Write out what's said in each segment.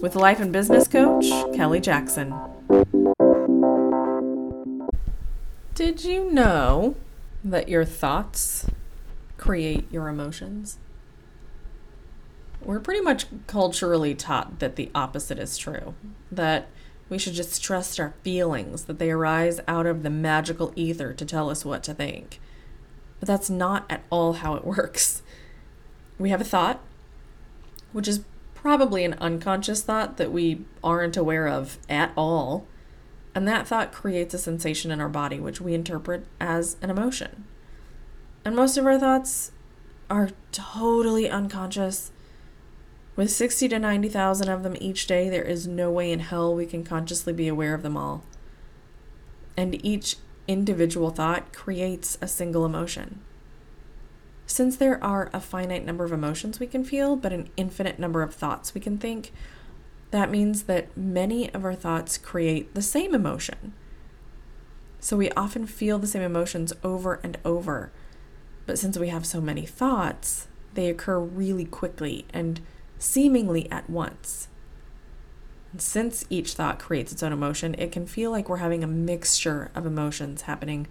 with life and business coach Kelly Jackson. Did you know that your thoughts create your emotions? We're pretty much culturally taught that the opposite is true, that we should just trust our feelings, that they arise out of the magical ether to tell us what to think. But that's not at all how it works. We have a thought, which is probably an unconscious thought that we aren't aware of at all. And that thought creates a sensation in our body, which we interpret as an emotion. And most of our thoughts are totally unconscious. With 60 to 90,000 of them each day, there is no way in hell we can consciously be aware of them all. And each individual thought creates a single emotion. Since there are a finite number of emotions we can feel, but an infinite number of thoughts we can think, that means that many of our thoughts create the same emotion. So we often feel the same emotions over and over. But since we have so many thoughts, they occur really quickly and seemingly at once. And since each thought creates its own emotion, it can feel like we're having a mixture of emotions happening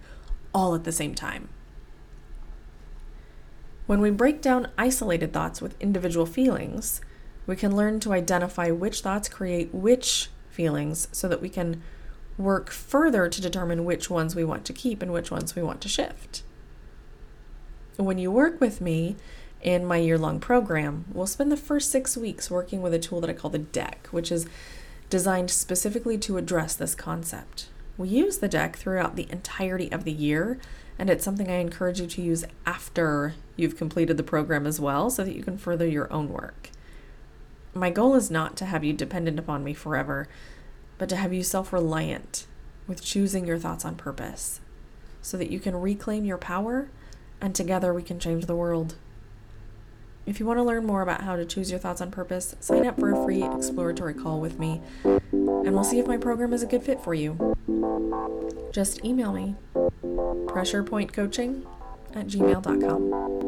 all at the same time. When we break down isolated thoughts with individual feelings, we can learn to identify which thoughts create which feelings so that we can work further to determine which ones we want to keep and which ones we want to shift. When you work with me in my year long program, we'll spend the first six weeks working with a tool that I call the deck, which is designed specifically to address this concept. We use the deck throughout the entirety of the year and it's something I encourage you to use after you've completed the program as well so that you can further your own work. My goal is not to have you dependent upon me forever, but to have you self reliant with choosing your thoughts on purpose so that you can reclaim your power and together we can change the world. If you want to learn more about how to choose your thoughts on purpose, sign up for a free exploratory call with me, and we'll see if my program is a good fit for you. Just email me pressurepointcoaching at gmail.com.